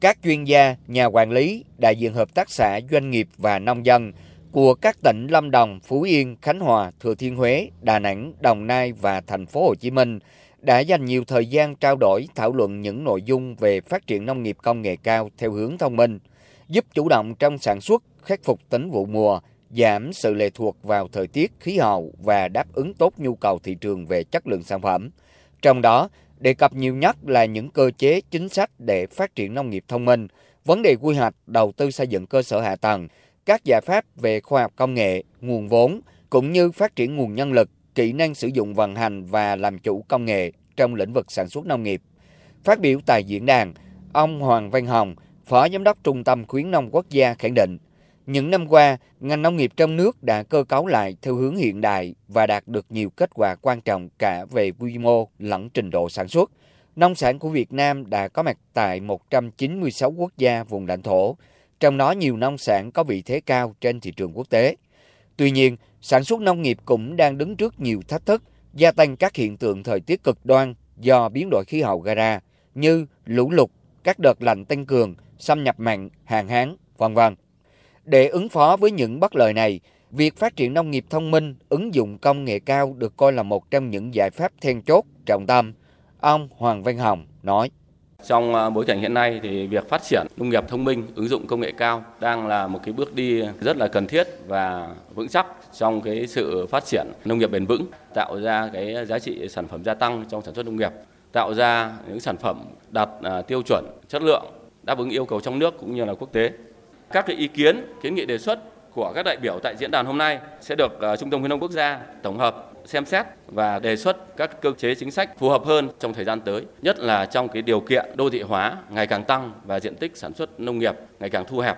Các chuyên gia, nhà quản lý, đại diện hợp tác xã, doanh nghiệp và nông dân của các tỉnh Lâm Đồng, Phú Yên, Khánh Hòa, Thừa Thiên Huế, Đà Nẵng, Đồng Nai và thành phố Hồ Chí Minh đã dành nhiều thời gian trao đổi thảo luận những nội dung về phát triển nông nghiệp công nghệ cao theo hướng thông minh, giúp chủ động trong sản xuất, khắc phục tính vụ mùa, giảm sự lệ thuộc vào thời tiết, khí hậu và đáp ứng tốt nhu cầu thị trường về chất lượng sản phẩm. Trong đó, đề cập nhiều nhất là những cơ chế chính sách để phát triển nông nghiệp thông minh, vấn đề quy hoạch, đầu tư xây dựng cơ sở hạ tầng, các giải pháp về khoa học công nghệ, nguồn vốn, cũng như phát triển nguồn nhân lực, kỹ năng sử dụng vận hành và làm chủ công nghệ trong lĩnh vực sản xuất nông nghiệp. Phát biểu tại diễn đàn, ông Hoàng Văn Hồng, Phó Giám đốc Trung tâm Khuyến nông Quốc gia khẳng định, những năm qua, ngành nông nghiệp trong nước đã cơ cấu lại theo hướng hiện đại và đạt được nhiều kết quả quan trọng cả về quy mô lẫn trình độ sản xuất. Nông sản của Việt Nam đã có mặt tại 196 quốc gia vùng lãnh thổ, trong đó nhiều nông sản có vị thế cao trên thị trường quốc tế. Tuy nhiên, sản xuất nông nghiệp cũng đang đứng trước nhiều thách thức, gia tăng các hiện tượng thời tiết cực đoan do biến đổi khí hậu gây ra như lũ lụt, các đợt lạnh tăng cường, xâm nhập mặn, hạn hán, vân vân. Để ứng phó với những bất lợi này, việc phát triển nông nghiệp thông minh, ứng dụng công nghệ cao được coi là một trong những giải pháp then chốt trọng tâm. Ông Hoàng Văn Hồng nói. Trong à, bối cảnh hiện nay thì việc phát triển nông nghiệp thông minh, ứng dụng công nghệ cao đang là một cái bước đi rất là cần thiết và vững chắc trong cái sự phát triển nông nghiệp bền vững, tạo ra cái giá trị sản phẩm gia tăng trong sản xuất nông nghiệp, tạo ra những sản phẩm đạt à, tiêu chuẩn chất lượng đáp ứng yêu cầu trong nước cũng như là quốc tế. Các cái ý kiến, kiến nghị đề xuất của các đại biểu tại diễn đàn hôm nay sẽ được uh, Trung tâm khuyến nông quốc gia tổng hợp xem xét và đề xuất các cơ chế chính sách phù hợp hơn trong thời gian tới, nhất là trong cái điều kiện đô thị hóa ngày càng tăng và diện tích sản xuất nông nghiệp ngày càng thu hẹp.